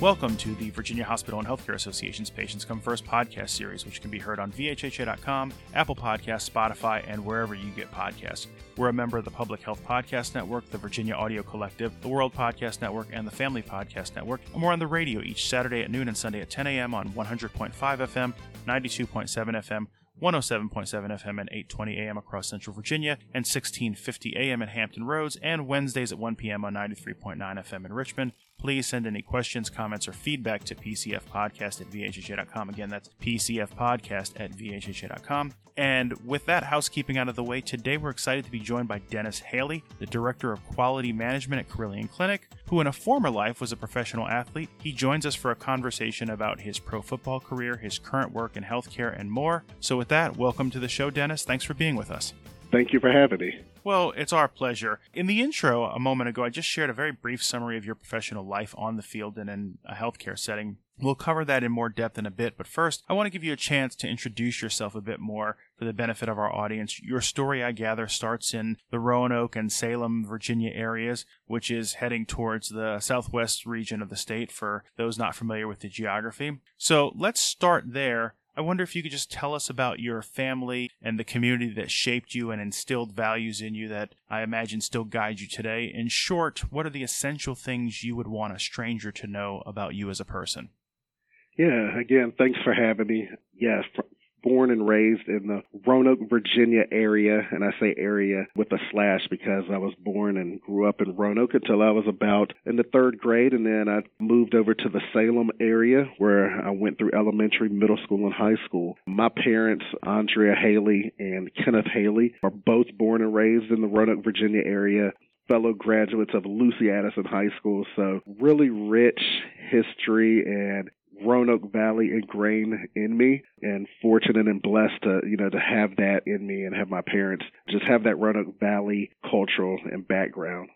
Welcome to the Virginia Hospital and Healthcare Association's Patients Come First podcast series, which can be heard on VHHA.com, Apple Podcasts, Spotify, and wherever you get podcasts. We're a member of the Public Health Podcast Network, the Virginia Audio Collective, the World Podcast Network, and the Family Podcast Network. And we're on the radio each Saturday at noon and Sunday at 10 a.m. on 100.5 FM, 92.7 FM, 107.7 FM and 8:20 AM across Central Virginia, and 1650 AM at Hampton Roads, and Wednesdays at 1 PM on 93.9 FM in Richmond. Please send any questions, comments, or feedback to pcfpodcast at vhha.com. Again, that's pcfpodcast at vhha.com. And with that housekeeping out of the way, today we're excited to be joined by Dennis Haley, the Director of Quality Management at Carilion Clinic, who in a former life was a professional athlete. He joins us for a conversation about his pro football career, his current work in healthcare, and more. So, with that, welcome to the show, Dennis. Thanks for being with us. Thank you for having me. Well, it's our pleasure. In the intro a moment ago, I just shared a very brief summary of your professional life on the field and in a healthcare setting. We'll cover that in more depth in a bit, but first, I want to give you a chance to introduce yourself a bit more for the benefit of our audience. Your story, I gather, starts in the Roanoke and Salem, Virginia areas, which is heading towards the southwest region of the state for those not familiar with the geography. So let's start there I wonder if you could just tell us about your family and the community that shaped you and instilled values in you that I imagine still guide you today. In short, what are the essential things you would want a stranger to know about you as a person? Yeah, again, thanks for having me. Yes, born and raised in the Roanoke, Virginia area, and I say area with a slash because I was born and grew up in Roanoke until I was about in the third grade, and then I moved over to the Salem area where I went through elementary, middle school, and high school. My parents, Andrea Haley and Kenneth Haley, are both born and raised in the Roanoke, Virginia area fellow graduates of Lucy Addison High School. So really rich history and Roanoke Valley ingrained in me and fortunate and blessed to, you know, to have that in me and have my parents just have that Roanoke Valley cultural and background.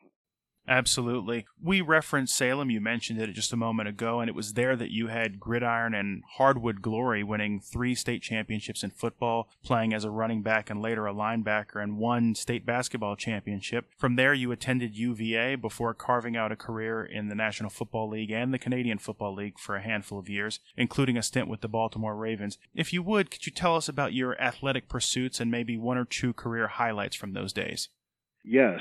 Absolutely. We referenced Salem. You mentioned it just a moment ago, and it was there that you had gridiron and hardwood glory, winning three state championships in football, playing as a running back and later a linebacker, and one state basketball championship. From there, you attended UVA before carving out a career in the National Football League and the Canadian Football League for a handful of years, including a stint with the Baltimore Ravens. If you would, could you tell us about your athletic pursuits and maybe one or two career highlights from those days? Yes,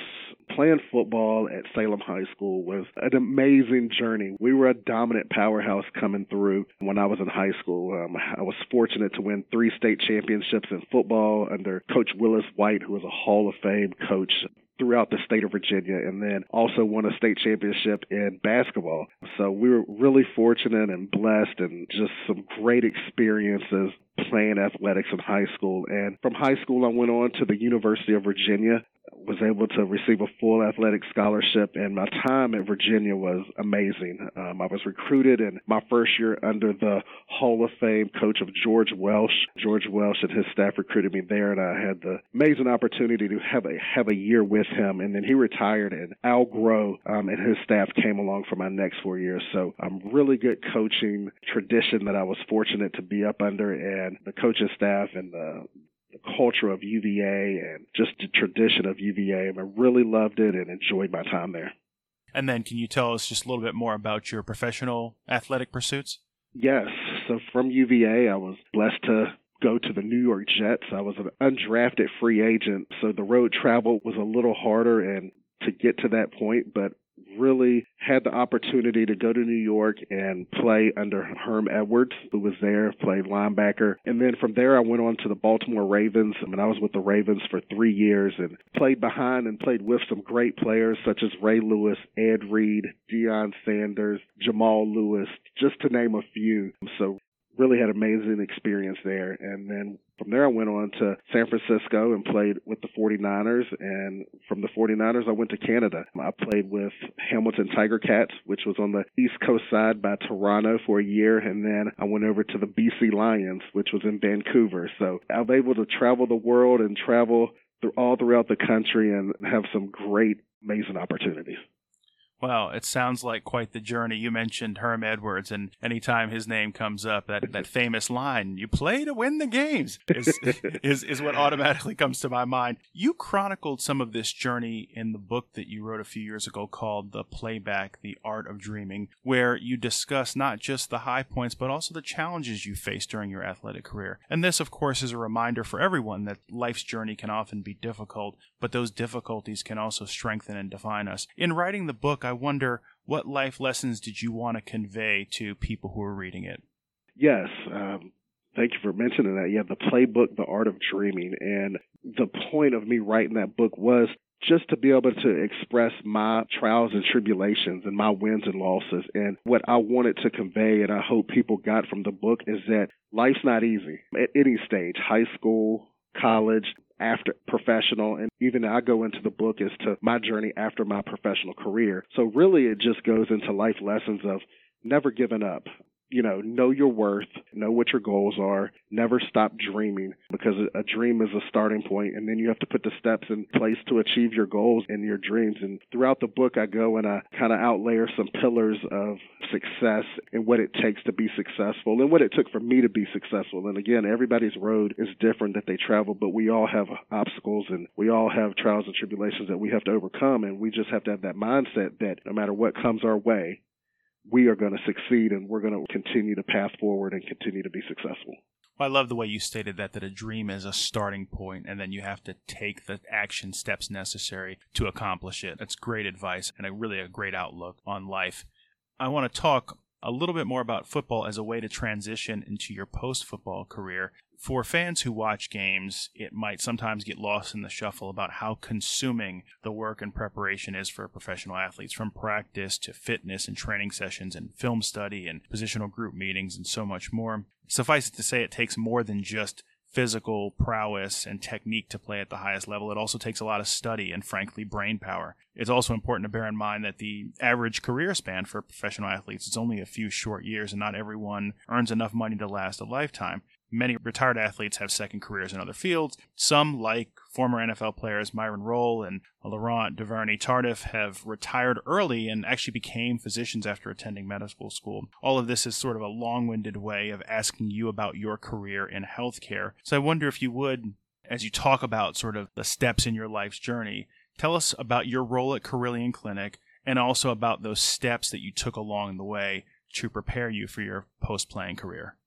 playing football at Salem High School was an amazing journey. We were a dominant powerhouse coming through when I was in high school. Um, I was fortunate to win three state championships in football under Coach Willis White, who was a Hall of Fame coach throughout the state of Virginia and then also won a state championship in basketball. So we were really fortunate and blessed and just some great experiences playing athletics in high school. And from high school, I went on to the University of Virginia was able to receive a full athletic scholarship, and my time at Virginia was amazing. Um, I was recruited in my first year under the Hall of Fame coach of George Welsh. George Welsh and his staff recruited me there, and I had the amazing opportunity to have a have a year with him. And then he retired, and Al Groh um, and his staff came along for my next four years. So I'm um, really good coaching tradition that I was fortunate to be up under, and the coaching staff and the the culture of UVA and just the tradition of UVA. I really loved it and enjoyed my time there. And then, can you tell us just a little bit more about your professional athletic pursuits? Yes. So from UVA, I was blessed to go to the New York Jets. I was an undrafted free agent, so the road travel was a little harder and to get to that point, but really had the opportunity to go to New York and play under Herm Edwards, who was there, played linebacker. And then from there, I went on to the Baltimore Ravens. I mean, I was with the Ravens for three years and played behind and played with some great players such as Ray Lewis, Ed Reed, Deion Sanders, Jamal Lewis, just to name a few. So really had amazing experience there. And then from there, I went on to San Francisco and played with the 49ers. And from the 49ers, I went to Canada. I played with Hamilton Tiger Cats, which was on the East Coast side by Toronto for a year. And then I went over to the BC Lions, which was in Vancouver. So I was able to travel the world and travel through all throughout the country and have some great, amazing opportunities. Well, it sounds like quite the journey. You mentioned Herm Edwards, and anytime his name comes up, that, that famous line, you play to win the games, is, is, is what automatically comes to my mind. You chronicled some of this journey in the book that you wrote a few years ago called The Playbook, The Art of Dreaming, where you discuss not just the high points, but also the challenges you faced during your athletic career. And this, of course, is a reminder for everyone that life's journey can often be difficult, but those difficulties can also strengthen and define us. In writing the book, I wonder what life lessons did you want to convey to people who are reading it? Yes. Um, thank you for mentioning that. Yeah, the playbook, The Art of Dreaming. And the point of me writing that book was just to be able to express my trials and tribulations and my wins and losses. And what I wanted to convey, and I hope people got from the book, is that life's not easy at any stage high school, college, after professional and even I go into the book as to my journey after my professional career. So really it just goes into life lessons of never giving up you know, know your worth, know what your goals are, never stop dreaming because a dream is a starting point and then you have to put the steps in place to achieve your goals and your dreams. And throughout the book, I go and I kind of outlayer some pillars of success and what it takes to be successful and what it took for me to be successful. And again, everybody's road is different that they travel, but we all have obstacles and we all have trials and tribulations that we have to overcome. And we just have to have that mindset that no matter what comes our way, we are going to succeed and we're going to continue to path forward and continue to be successful. Well, I love the way you stated that that a dream is a starting point and then you have to take the action steps necessary to accomplish it. That's great advice and a really a great outlook on life. I want to talk a little bit more about football as a way to transition into your post football career. For fans who watch games, it might sometimes get lost in the shuffle about how consuming the work and preparation is for professional athletes, from practice to fitness and training sessions and film study and positional group meetings and so much more. Suffice it to say, it takes more than just physical prowess and technique to play at the highest level. It also takes a lot of study and, frankly, brain power. It's also important to bear in mind that the average career span for professional athletes is only a few short years, and not everyone earns enough money to last a lifetime. Many retired athletes have second careers in other fields. Some, like former NFL players Myron Rolle and Laurent Duvernay Tardif, have retired early and actually became physicians after attending medical school. All of this is sort of a long winded way of asking you about your career in healthcare. So I wonder if you would, as you talk about sort of the steps in your life's journey, tell us about your role at Carilion Clinic and also about those steps that you took along the way to prepare you for your post playing career.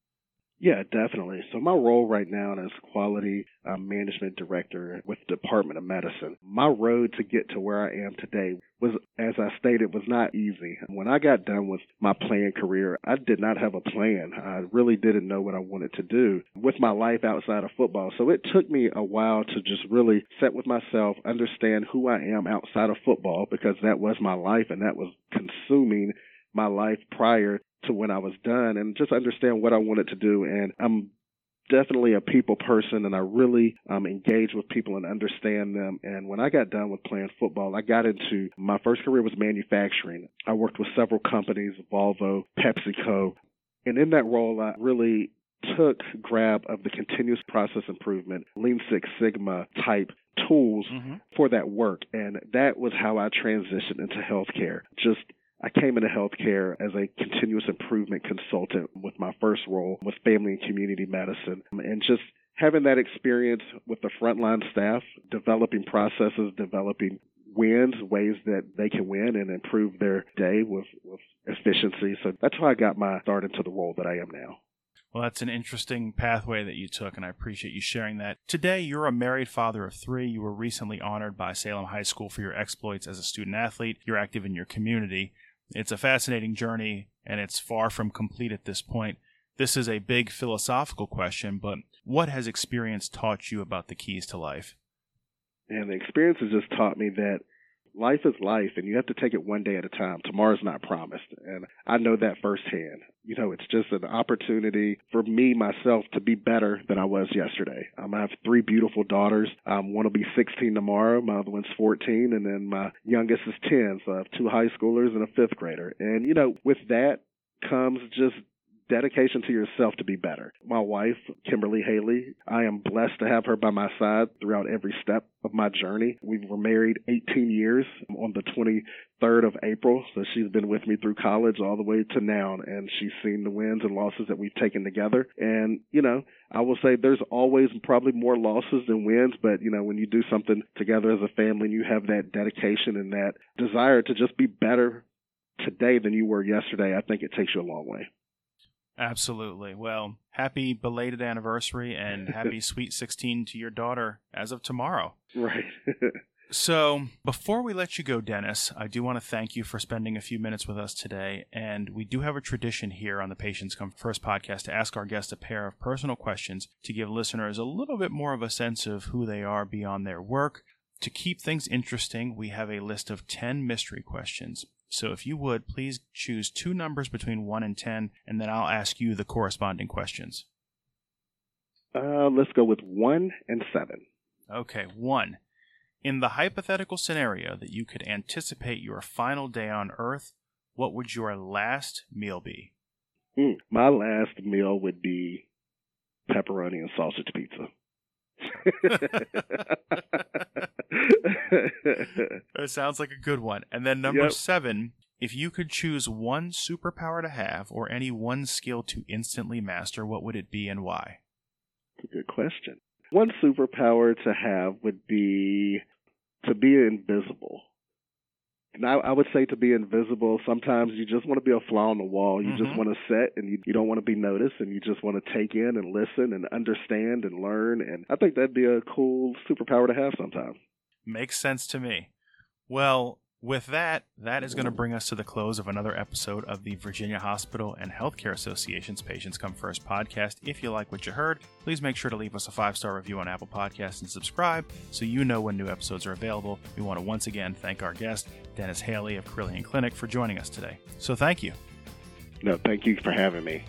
Yeah, definitely. So my role right now as quality uh, management director with the Department of Medicine, my road to get to where I am today was, as I stated, was not easy. When I got done with my playing career, I did not have a plan. I really didn't know what I wanted to do with my life outside of football. So it took me a while to just really sit with myself, understand who I am outside of football because that was my life and that was consuming my life prior to when I was done and just understand what I wanted to do. And I'm definitely a people person and I really um, engage with people and understand them. And when I got done with playing football, I got into my first career was manufacturing. I worked with several companies, Volvo, PepsiCo. And in that role, I really took grab of the continuous process improvement, Lean Six Sigma type tools mm-hmm. for that work. And that was how I transitioned into healthcare. Just I came into healthcare as a continuous improvement consultant with my first role with family and community medicine. And just having that experience with the frontline staff, developing processes, developing wins, ways that they can win and improve their day with, with efficiency. So that's how I got my start into the role that I am now. Well, that's an interesting pathway that you took, and I appreciate you sharing that. Today, you're a married father of three. You were recently honored by Salem High School for your exploits as a student athlete. You're active in your community. It's a fascinating journey, and it's far from complete at this point. This is a big philosophical question, but what has experience taught you about the keys to life? And the experience has just taught me that life is life and you have to take it one day at a time. Tomorrow's not promised. And I know that firsthand. You know, it's just an opportunity for me, myself, to be better than I was yesterday. Um, I have three beautiful daughters. Um, one will be 16 tomorrow. My other one's 14. And then my youngest is 10. So I have two high schoolers and a fifth grader. And, you know, with that comes just dedication to yourself to be better. My wife, Kimberly Haley, I am blessed to have her by my side throughout every step of my journey. We were married 18 years on the 23rd of April, so she's been with me through college all the way to now, and she's seen the wins and losses that we've taken together. And, you know, I will say there's always probably more losses than wins, but, you know, when you do something together as a family and you have that dedication and that desire to just be better today than you were yesterday, I think it takes you a long way. Absolutely. Well, happy belated anniversary and happy sweet 16 to your daughter as of tomorrow. Right. so, before we let you go, Dennis, I do want to thank you for spending a few minutes with us today. And we do have a tradition here on the Patients Come First podcast to ask our guests a pair of personal questions to give listeners a little bit more of a sense of who they are beyond their work. To keep things interesting, we have a list of 10 mystery questions. So if you would, please choose two numbers between 1 and 10, and then I'll ask you the corresponding questions. Uh, let's go with 1 and 7. Okay, 1. In the hypothetical scenario that you could anticipate your final day on Earth, what would your last meal be? Mm, my last meal would be pepperoni and sausage pizza. it sounds like a good one. And then number yep. seven, if you could choose one superpower to have or any one skill to instantly master, what would it be and why? That's a good question. One superpower to have would be to be invisible. And I, I, would say to be invisible, sometimes you just want to be a fly on the wall. You mm-hmm. just want to sit and you, you don't want to be noticed and you just want to take in and listen and understand and learn. And I think that'd be a cool superpower to have sometimes. Makes sense to me. Well, with that, that is going to bring us to the close of another episode of the Virginia Hospital and Healthcare Association's Patients Come First podcast. If you like what you heard, please make sure to leave us a five star review on Apple Podcasts and subscribe so you know when new episodes are available. We want to once again thank our guest, Dennis Haley of Carilion Clinic, for joining us today. So thank you. No, thank you for having me.